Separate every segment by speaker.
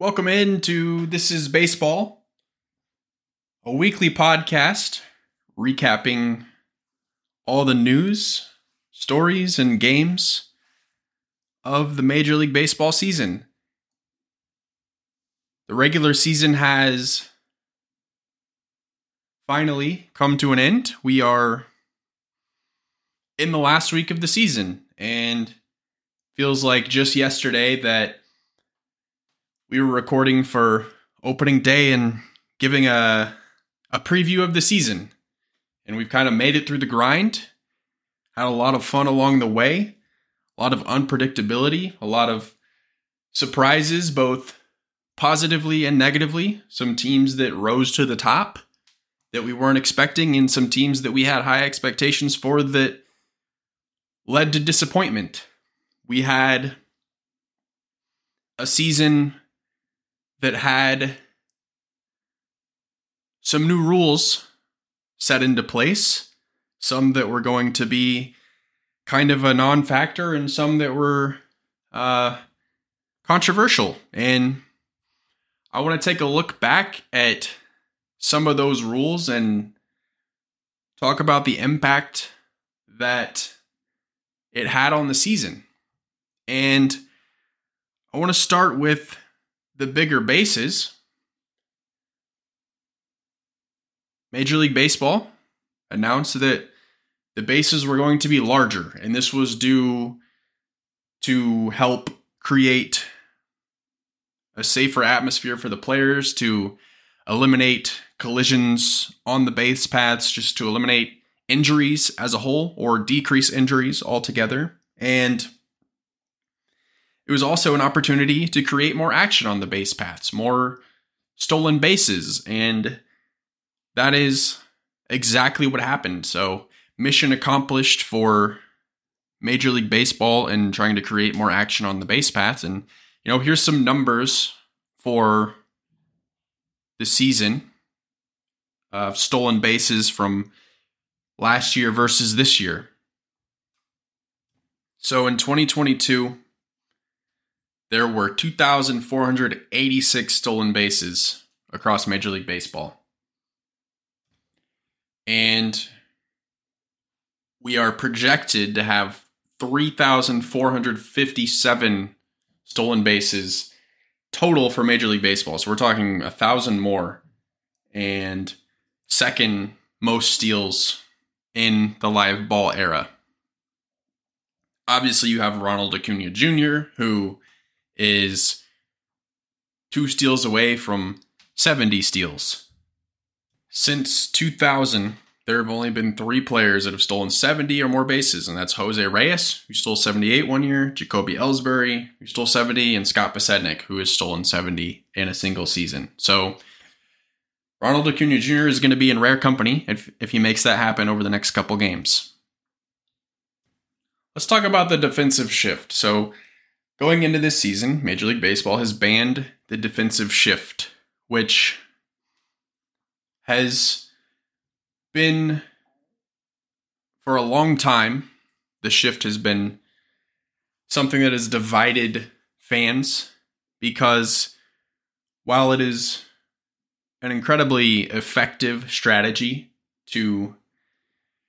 Speaker 1: Welcome into This is Baseball, a weekly podcast recapping all the news, stories, and games of the Major League Baseball season. The regular season has finally come to an end. We are in the last week of the season, and feels like just yesterday that we were recording for opening day and giving a a preview of the season. And we've kind of made it through the grind. Had a lot of fun along the way. A lot of unpredictability, a lot of surprises both positively and negatively. Some teams that rose to the top that we weren't expecting and some teams that we had high expectations for that led to disappointment. We had a season that had some new rules set into place, some that were going to be kind of a non factor, and some that were uh, controversial. And I want to take a look back at some of those rules and talk about the impact that it had on the season. And I want to start with the bigger bases. Major League Baseball announced that the bases were going to be larger, and this was due to help create a safer atmosphere for the players, to eliminate collisions on the base paths, just to eliminate injuries as a whole or decrease injuries altogether. And it was also an opportunity to create more action on the base paths, more stolen bases, and that is exactly what happened. So, mission accomplished for Major League Baseball and trying to create more action on the base paths. And, you know, here's some numbers for the season of stolen bases from last year versus this year. So in 2022, there were 2,486 stolen bases across Major League Baseball. And we are projected to have 3,457 stolen bases total for Major League Baseball. So we're talking a thousand more and second most steals in the live ball era. Obviously, you have Ronald Acuna Jr., who is two steals away from 70 steals. Since 2000, there have only been three players that have stolen 70 or more bases, and that's Jose Reyes, who stole 78 one year, Jacoby Ellsbury, who stole 70, and Scott Podsednik, who has stolen 70 in a single season. So Ronald Acuna Jr. is going to be in rare company if, if he makes that happen over the next couple games. Let's talk about the defensive shift. So Going into this season, Major League Baseball has banned the defensive shift, which has been for a long time. The shift has been something that has divided fans because while it is an incredibly effective strategy to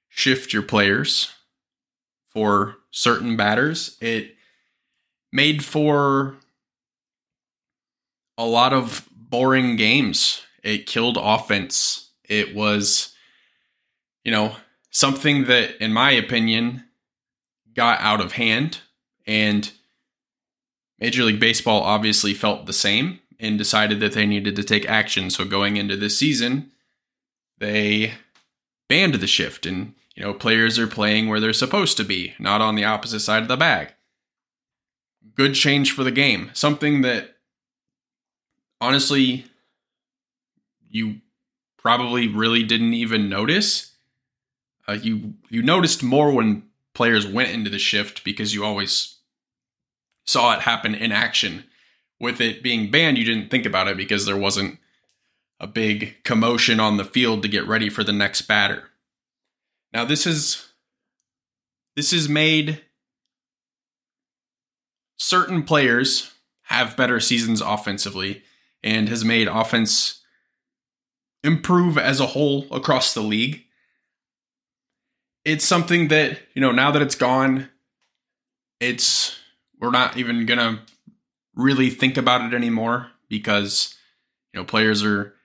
Speaker 1: shift your players for certain batters, it made for a lot of boring games. It killed offense. It was, you know, something that, in my opinion, got out of hand. And Major League Baseball obviously felt the same and decided that they needed to take action. So going into this season, they banned the shift and you know players are playing where they're supposed to be, not on the opposite side of the bag good change for the game. Something that honestly you probably really didn't even notice. Uh, you you noticed more when players went into the shift because you always saw it happen in action. With it being banned, you didn't think about it because there wasn't a big commotion on the field to get ready for the next batter. Now this is this is made certain players have better seasons offensively and has made offense improve as a whole across the league. It's something that, you know, now that it's gone, it's we're not even going to really think about it anymore because you know players are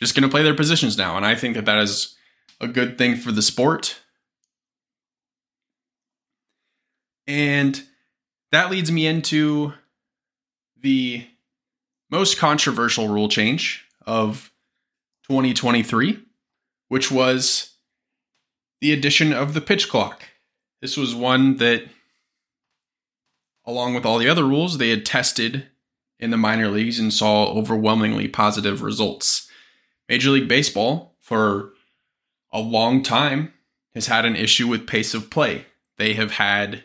Speaker 1: just going to play their positions now and I think that that is a good thing for the sport. And that leads me into the most controversial rule change of 2023, which was the addition of the pitch clock. This was one that, along with all the other rules, they had tested in the minor leagues and saw overwhelmingly positive results. Major League Baseball, for a long time, has had an issue with pace of play. They have had,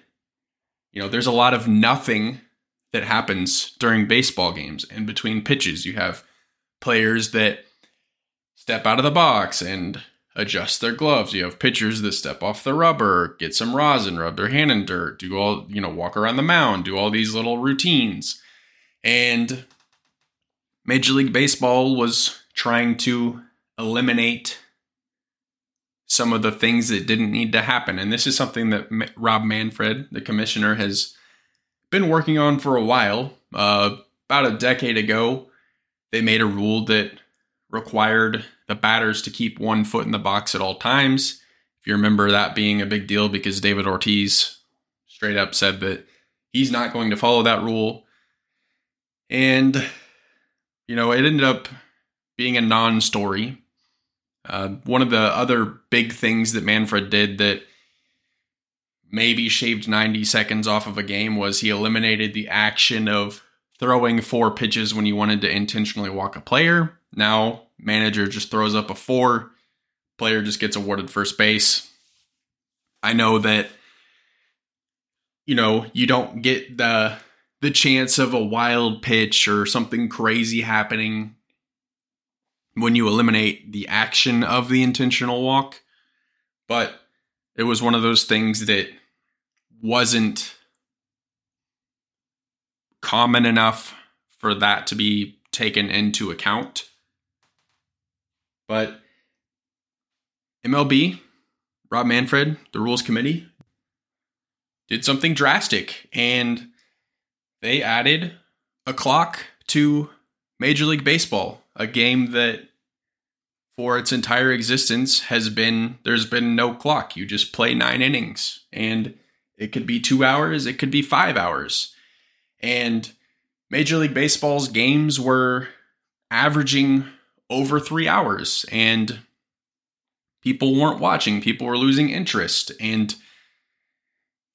Speaker 1: you know, there's a lot of nothing that happens during baseball games and between pitches. You have players that step out of the box and adjust their gloves. You have pitchers that step off the rubber, get some rosin, rub their hand in dirt, do all, you know, walk around the mound, do all these little routines. And Major League Baseball was trying to eliminate some of the things that didn't need to happen. And this is something that Rob Manfred, the commissioner, has been working on for a while. Uh, about a decade ago, they made a rule that required the batters to keep one foot in the box at all times. If you remember that being a big deal because David Ortiz straight up said that he's not going to follow that rule. And, you know, it ended up being a non story. Uh, one of the other big things that Manfred did that maybe shaved 90 seconds off of a game was he eliminated the action of throwing four pitches when you wanted to intentionally walk a player. Now, manager just throws up a four, player just gets awarded first base. I know that you know, you don't get the the chance of a wild pitch or something crazy happening when you eliminate the action of the intentional walk. But it was one of those things that wasn't common enough for that to be taken into account. But MLB, Rob Manfred, the rules committee, did something drastic and they added a clock to Major League Baseball, a game that for its entire existence has been there's been no clock. You just play 9 innings and it could be two hours, it could be five hours. And Major League Baseball's games were averaging over three hours, and people weren't watching. People were losing interest. And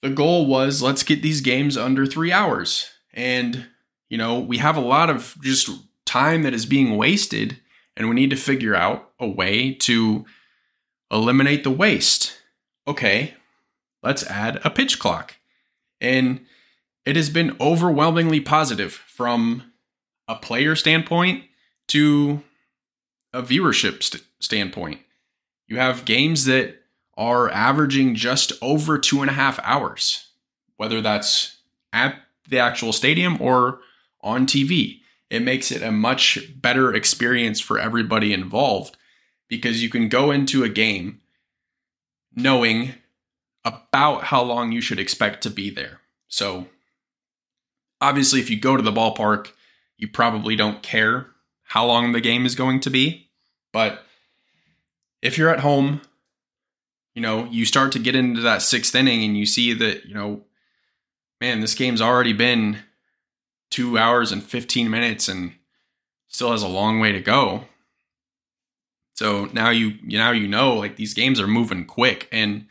Speaker 1: the goal was let's get these games under three hours. And, you know, we have a lot of just time that is being wasted, and we need to figure out a way to eliminate the waste. Okay, let's add a pitch clock. And it has been overwhelmingly positive from a player standpoint to a viewership st- standpoint. You have games that are averaging just over two and a half hours, whether that's at the actual stadium or on TV. It makes it a much better experience for everybody involved because you can go into a game knowing about how long you should expect to be there. So, obviously, if you go to the ballpark, you probably don't care how long the game is going to be. But if you're at home, you know, you start to get into that sixth inning and you see that, you know, man, this game's already been two hours and 15 minutes and still has a long way to go. So now you now you know like these games are moving quick and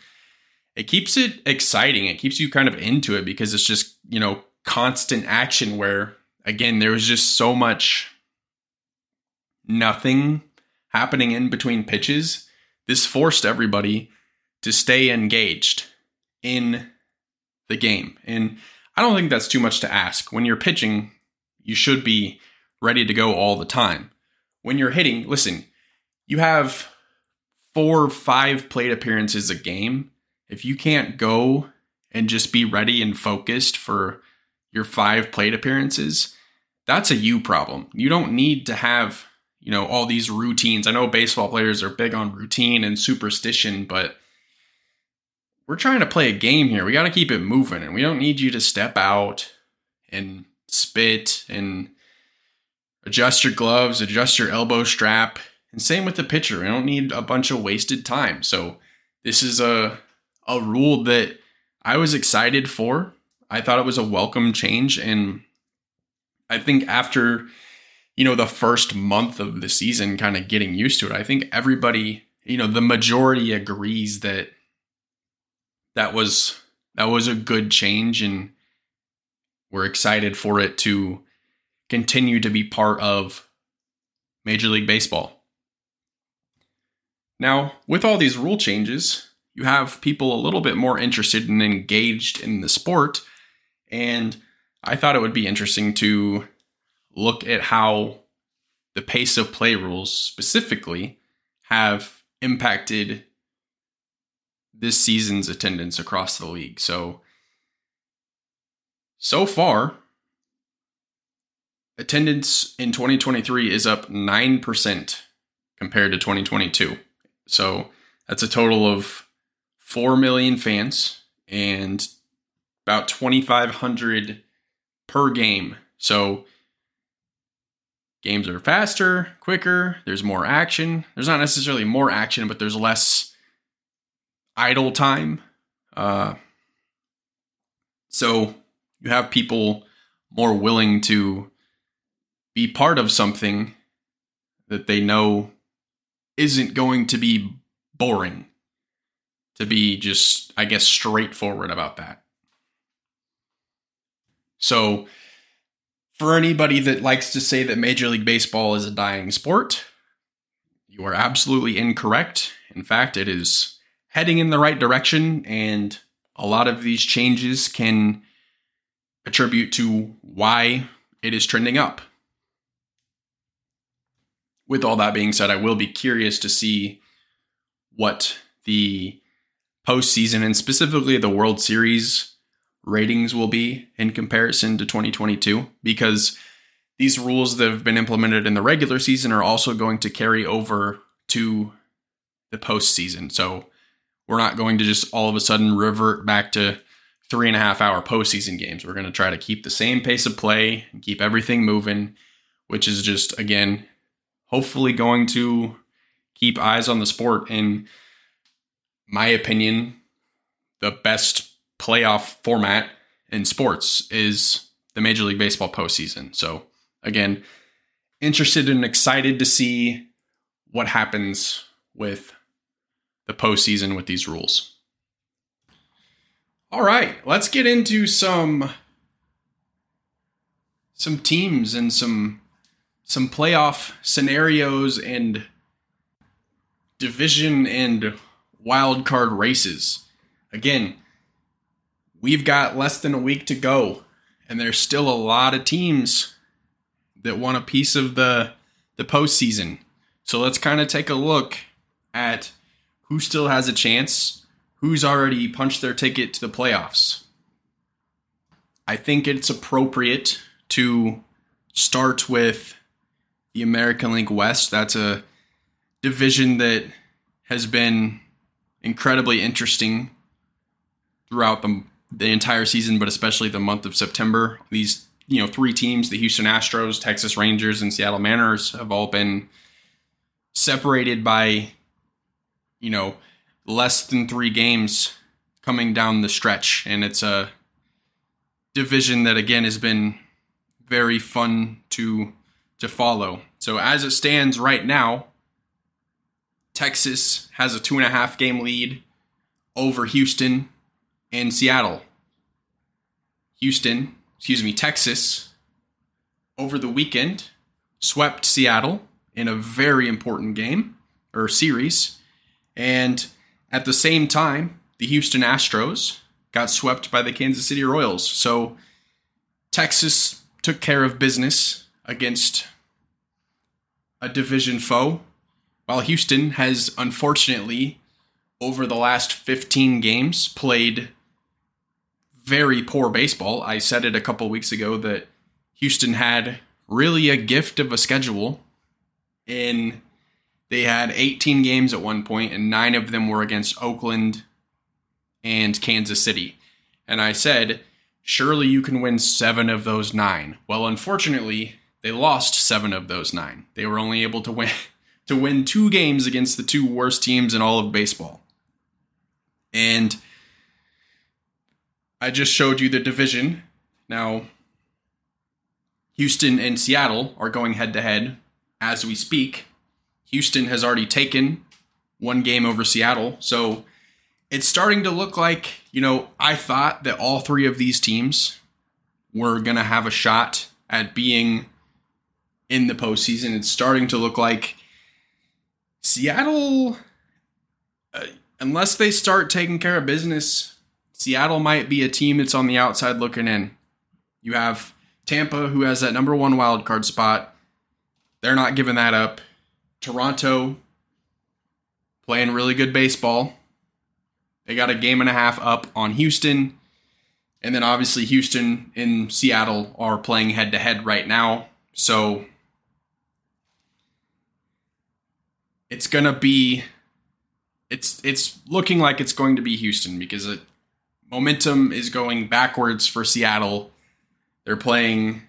Speaker 1: it keeps it exciting. It keeps you kind of into it because it's just, you know, constant action where again, there was just so much nothing happening in between pitches. This forced everybody to stay engaged in the game. And I don't think that's too much to ask. When you're pitching, you should be ready to go all the time. When you're hitting, listen, you have four, or five plate appearances a game if you can't go and just be ready and focused for your five plate appearances, that's a you problem. You don't need to have, you know, all these routines. I know baseball players are big on routine and superstition, but we're trying to play a game here. We got to keep it moving and we don't need you to step out and spit and adjust your gloves, adjust your elbow strap. And same with the pitcher. We don't need a bunch of wasted time. So this is a a rule that I was excited for. I thought it was a welcome change and I think after you know the first month of the season kind of getting used to it, I think everybody, you know, the majority agrees that that was that was a good change and we're excited for it to continue to be part of Major League Baseball. Now, with all these rule changes, you have people a little bit more interested and engaged in the sport. And I thought it would be interesting to look at how the pace of play rules specifically have impacted this season's attendance across the league. So, so far, attendance in 2023 is up 9% compared to 2022. So, that's a total of 4 million fans and about 2,500 per game. So, games are faster, quicker, there's more action. There's not necessarily more action, but there's less idle time. Uh, so you have people more willing to be part of something that they know isn't going to be boring, to be just, I guess, straightforward about that. So, for anybody that likes to say that Major League Baseball is a dying sport, you are absolutely incorrect. In fact, it is heading in the right direction, and a lot of these changes can attribute to why it is trending up. With all that being said, I will be curious to see what the postseason and specifically the World Series ratings will be in comparison to 2022 because these rules that have been implemented in the regular season are also going to carry over to the postseason. So we're not going to just all of a sudden revert back to three and a half hour postseason games. We're going to try to keep the same pace of play and keep everything moving, which is just, again, hopefully going to keep eyes on the sport. In my opinion, the best playoff format in sports is the Major League Baseball postseason. So, again, interested and excited to see what happens with the postseason with these rules. All right, let's get into some some teams and some some playoff scenarios and division and wild card races. Again, we've got less than a week to go and there's still a lot of teams that want a piece of the the postseason. So let's kind of take a look at who still has a chance, who's already punched their ticket to the playoffs. I think it's appropriate to start with the American League West. That's a division that has been incredibly interesting throughout the, the entire season, but especially the month of September. These you know three teams, the Houston Astros, Texas Rangers, and Seattle Mariners, have all been separated by you know, less than three games coming down the stretch. And it's a division that, again, has been very fun to to follow. So as it stands right now, Texas has a two and a half game lead over Houston and Seattle. Houston, excuse me, Texas, over the weekend swept Seattle in a very important game or series. And at the same time, the Houston Astros got swept by the Kansas City Royals. So Texas took care of business against a division foe, while Houston has unfortunately, over the last 15 games, played very poor baseball. I said it a couple weeks ago that Houston had really a gift of a schedule. In they had 18 games at one point, and nine of them were against Oakland and Kansas City. And I said, surely you can win seven of those nine. Well, unfortunately, they lost seven of those nine. They were only able to win to win two games against the two worst teams in all of baseball. And I just showed you the division. Now, Houston and Seattle are going head to head as we speak. Houston has already taken one game over Seattle. So it's starting to look like, you know, I thought that all three of these teams were going to have a shot at being in the postseason. It's starting to look like Seattle, uh, unless they start taking care of business, Seattle might be a team that's on the outside looking in. You have Tampa, who has that number one wild card spot. They're not giving that up. Toronto playing really good baseball. They got a game and a half up on Houston. And then obviously Houston and Seattle are playing head to head right now. So it's going to be it's it's looking like it's going to be Houston because it, momentum is going backwards for Seattle. They're playing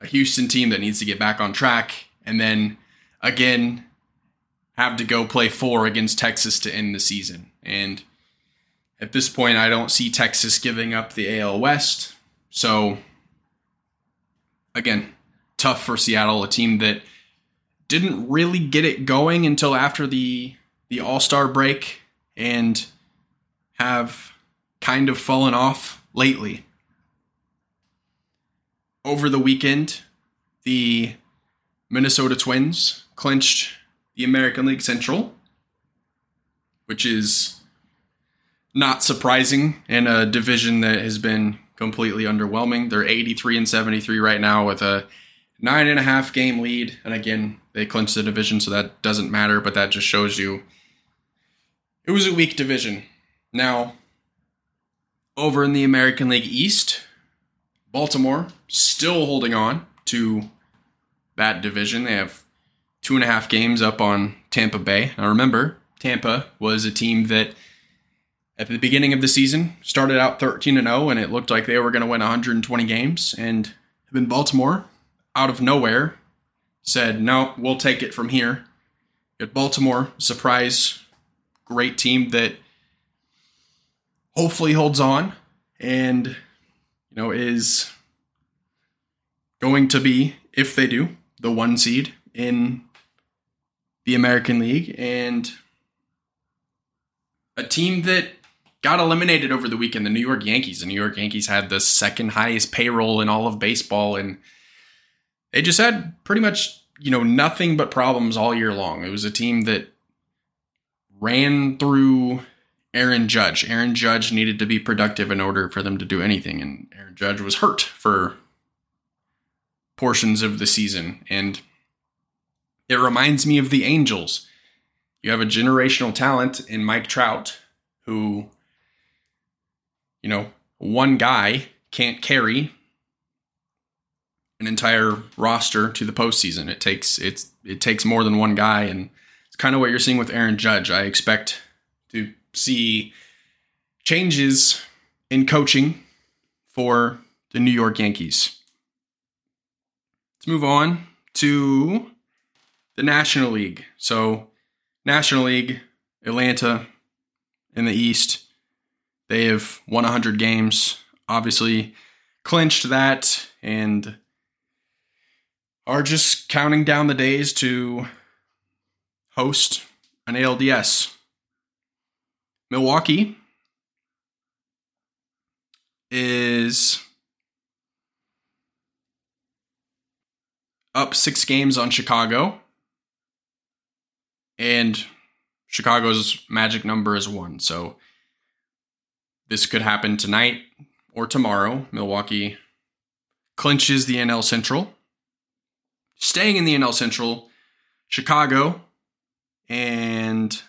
Speaker 1: a Houston team that needs to get back on track and then again have to go play 4 against Texas to end the season. And at this point I don't see Texas giving up the AL West. So again, tough for Seattle, a team that didn't really get it going until after the the All Star break and have kind of fallen off lately. Over the weekend, the Minnesota Twins clinched the American League Central, which is not surprising in a division that has been completely underwhelming. They're 83 and 73 right now with a nine and a half game lead. And again, they clinched the division, so that doesn't matter, but that just shows you it was a weak division. Now, over in the American League East, Baltimore still holding on to that division. They have two and a half games up on Tampa Bay. Now, remember, Tampa was a team that at the beginning of the season started out 13 and 0 and it looked like they were going to win 120 games and then Baltimore out of nowhere said, no, we'll take it from here. At Baltimore, surprise, great team that hopefully holds on and, you know, is going to be, if they do, the one seed in the American League and a team that got eliminated over the weekend, the New York Yankees. The New York Yankees had the second highest payroll in all of baseball and they just had pretty much, you know, nothing but problems all year long. It was a team that ran through Aaron Judge. Aaron Judge needed to be productive in order for them to do anything, and Aaron Judge was hurt for portions of the season. And it reminds me of the Angels. You have a generational talent in Mike Trout who, you know, one guy can't carry an entire roster to the postseason. It takes it's it takes more than one guy, and it's kind of what you're seeing with Aaron Judge. I expect to see changes in coaching for the New York Yankees. Let's move on to the National League. So, National League, Atlanta in the East, they have won 100 games. Obviously, clinched that and are just counting down the days to host an ALDS. Milwaukee is up six games on Chicago. And Chicago's magic number is one. So this could happen tonight or tomorrow. Milwaukee clinches the NL Central. Staying in the NL Central, Chicago and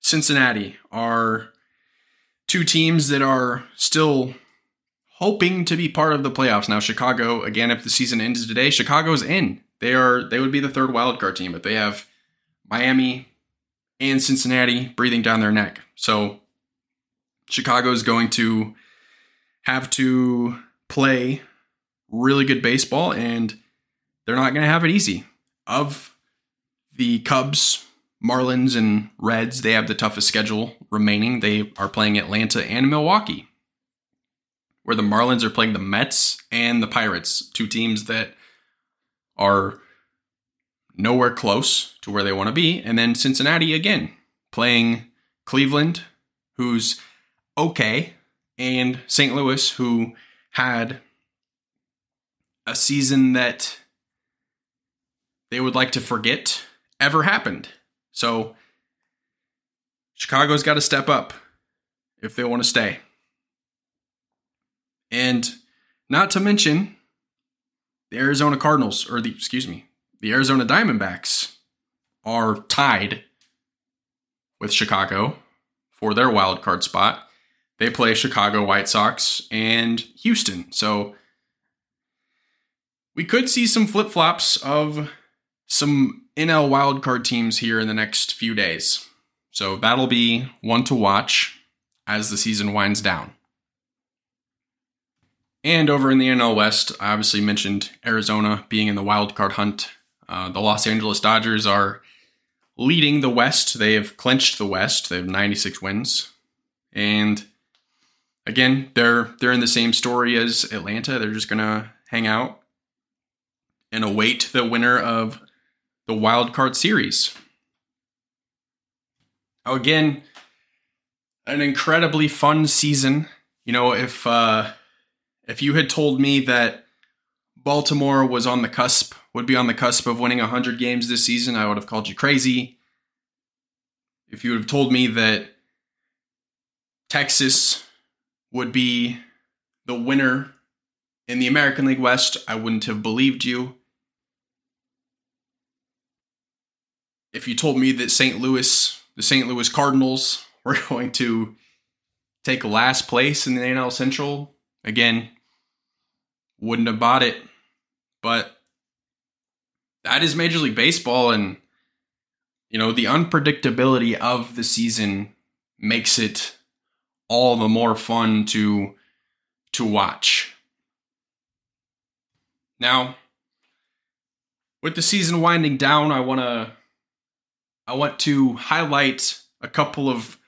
Speaker 1: Cincinnati are two teams that are still hoping to be part of the playoffs. Now, Chicago, again, if the season ends today, Chicago's in. They are they would be the third wildcard team, but they have Miami and Cincinnati breathing down their neck. So Chicago is going to have to play really good baseball, and they're not going to have it easy. Of the Cubs, Marlins, and Reds, they have the toughest schedule remaining. They are playing Atlanta and Milwaukee, where the Marlins are playing the Mets and the Pirates, two teams that are nowhere close to where they want to be. And then Cincinnati again, playing Cleveland, who's okay, and St. Louis, who had a season that they would like to forget ever happened. So Chicago's got to step up if they want to stay. And not to mention the Arizona Cardinals, or the, excuse me, the Arizona Diamondbacks are tied with Chicago for their wild card spot. They play Chicago White Sox and Houston. So we could see some flip flops of some NL wildcard teams here in the next few days. So that'll be one to watch as the season winds down. And over in the NL West, I obviously mentioned Arizona being in the wild card hunt. Uh, the Los Angeles Dodgers are leading the West. They have clinched the West. They have 96 wins. And again, they're they're in the same story as Atlanta. They're just gonna hang out and await the winner of the wild card series. Now, again, an incredibly fun season. You know, if uh, if you had told me that Baltimore was on the cusp, would be on the cusp of winning 100 games this season, I would have called you crazy. If you would have told me that Texas would be the winner in the American League West, I wouldn't have believed you. if you told me that St. Louis, the St. Louis Cardinals, were going to take last place in the NL Central, again, wouldn't have bought it. But that is Major League Baseball, and you know the unpredictability of the season makes it all the more fun to to watch. Now, with the season winding down, I want to I want to highlight a couple of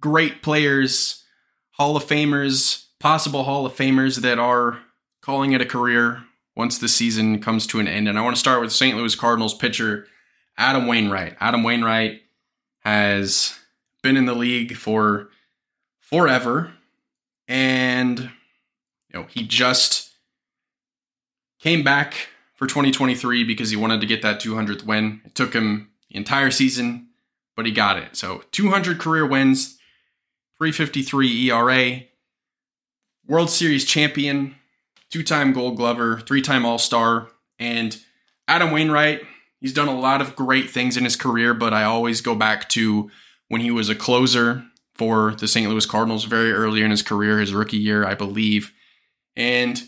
Speaker 1: great players, Hall of Famers, possible Hall of Famers that are calling it a career once the season comes to an end. And I want to start with St. Louis Cardinals pitcher Adam Wainwright. Adam Wainwright has been in the league for forever and you know, he just came back for 2023 because he wanted to get that 200th win. It took him the entire season, but he got it. So 200 career wins, 353 ERA, World Series champion, two time gold glover, three time All Star, and Adam Wainwright. He's done a lot of great things in his career, but I always go back to when he was a closer for the St. Louis Cardinals very early in his career, his rookie year, I believe. And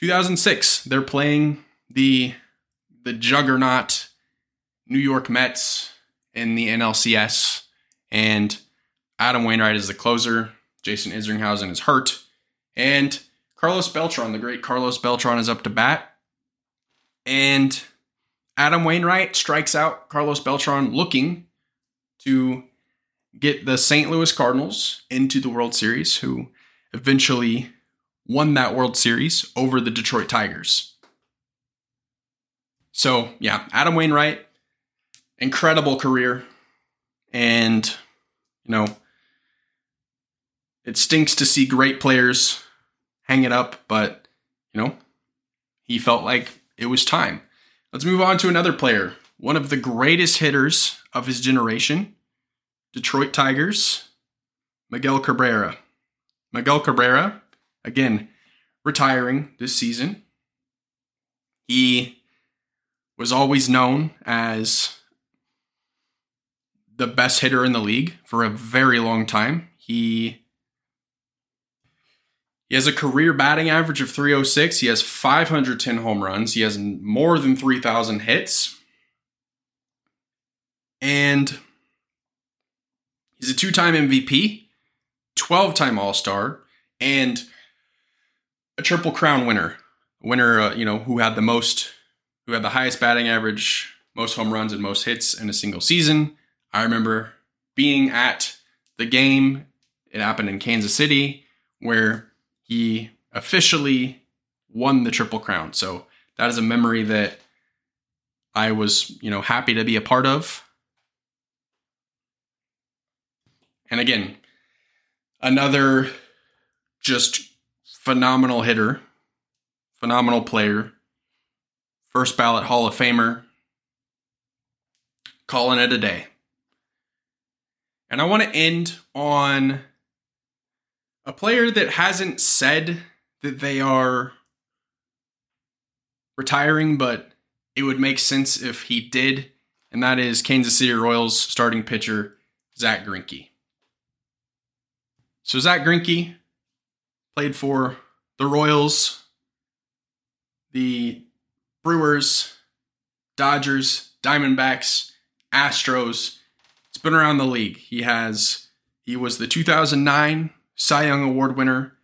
Speaker 1: 2006, they're playing the the juggernaut New York Mets in the NLCS, and Adam Wainwright is the closer. Jason Isringhausen is hurt, and Carlos Beltran, the great Carlos Beltran, is up to bat, and Adam Wainwright strikes out Carlos Beltran, looking to get the St. Louis Cardinals into the World Series, who eventually won that World Series over the Detroit Tigers. So, yeah, Adam Wainwright incredible career. And, you know, it stinks to see great players hang it up, but, you know, he felt like it was time. Let's move on to another player, one of the greatest hitters of his generation, Detroit Tigers, Miguel Cabrera. Miguel Cabrera, again, retiring this season. He was always known as the best hitter in the league for a very long time. He He has a career batting average of 306. He has 510 home runs. He has more than 3,000 hits. And he's a two time MVP, 12 time All Star, and a Triple Crown winner. Winner, uh, you know, who had the most, who had the highest batting average, most home runs, and most hits in a single season. I remember being at the game. It happened in Kansas City, where he officially won the Triple Crown. So that is a memory that I was, you know, happy to be a part of. And again, another just phenomenal hitter, phenomenal player, first ballot Hall of Famer, calling it a day. And I want to end on a player that hasn't said that they are retiring, but it would make sense if he did, and that is Kansas City Royals starting pitcher Zack Greinke. So Zack Greinke played for the Royals, the Brewers, Dodgers, Diamondbacks, Astros. It's been around the league. He has he was the 2009 Cy Young Award winner,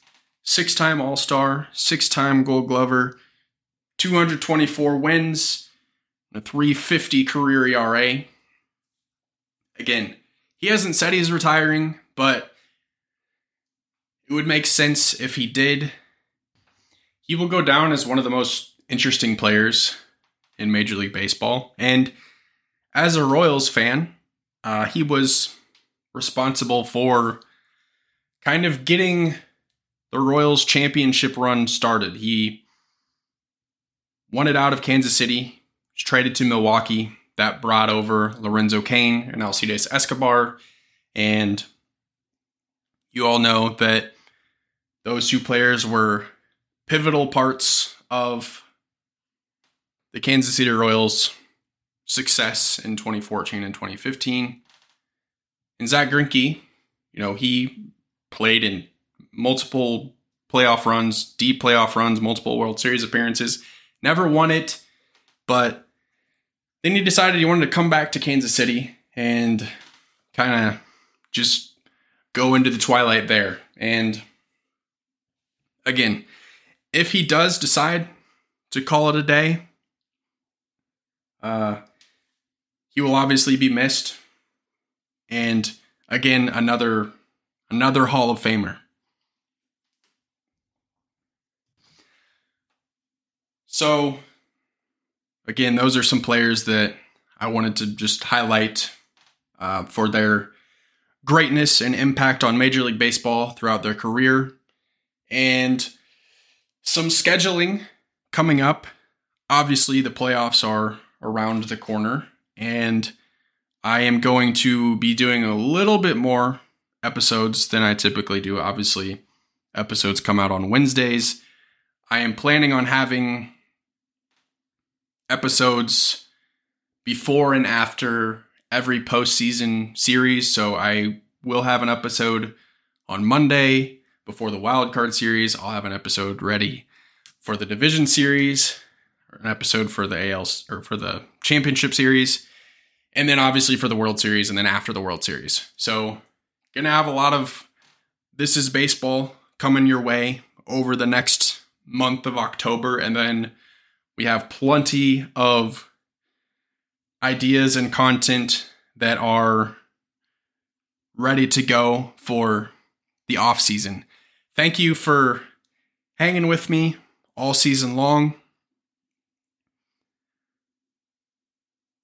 Speaker 1: six time All Star, six time Gold Glover, 224 wins, a 350 career ERA. Again, he hasn't said he's retiring, but it would make sense if he did. He will go down as one of the most interesting players in Major League Baseball. And as a Royals fan, uh, he was responsible for kind of getting the Royals championship run started. He wanted out of Kansas City, was traded to Milwaukee. That brought over Lorenzo Cain and Alcides Escobar. And you all know that those two players were pivotal parts of the Kansas City Royals' success in 2014 and 2015. And Zack Greinke, you know, he played in multiple playoff runs, deep playoff runs, multiple World Series appearances. Never won it, but then he decided he wanted to come back to Kansas City and kind of just go into the twilight there. And again, if he does decide to call it a day, uh, he will obviously be missed. And again, another another Hall of Famer. So, again, those are some players that I wanted to just highlight uh, for their greatness and impact on Major League Baseball throughout their career. And some scheduling coming up. Obviously, the playoffs are around the corner, and I am going to be doing a little bit more episodes than I typically do. Obviously, episodes come out on Wednesdays. I am planning on having episodes before and after every postseason series. So I will have an episode on Monday before the wild card series. I'll have an episode ready for the division series, or an episode for the AL or for the championship series, and then obviously for the World Series, and then after the World Series. So Gonna have a lot of this is baseball coming your way over the next month of October. And then we have plenty of ideas and content that are ready to go for the off season. Thank you for hanging with me all season long.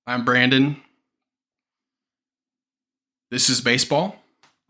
Speaker 1: I'm Brandon. This is baseball.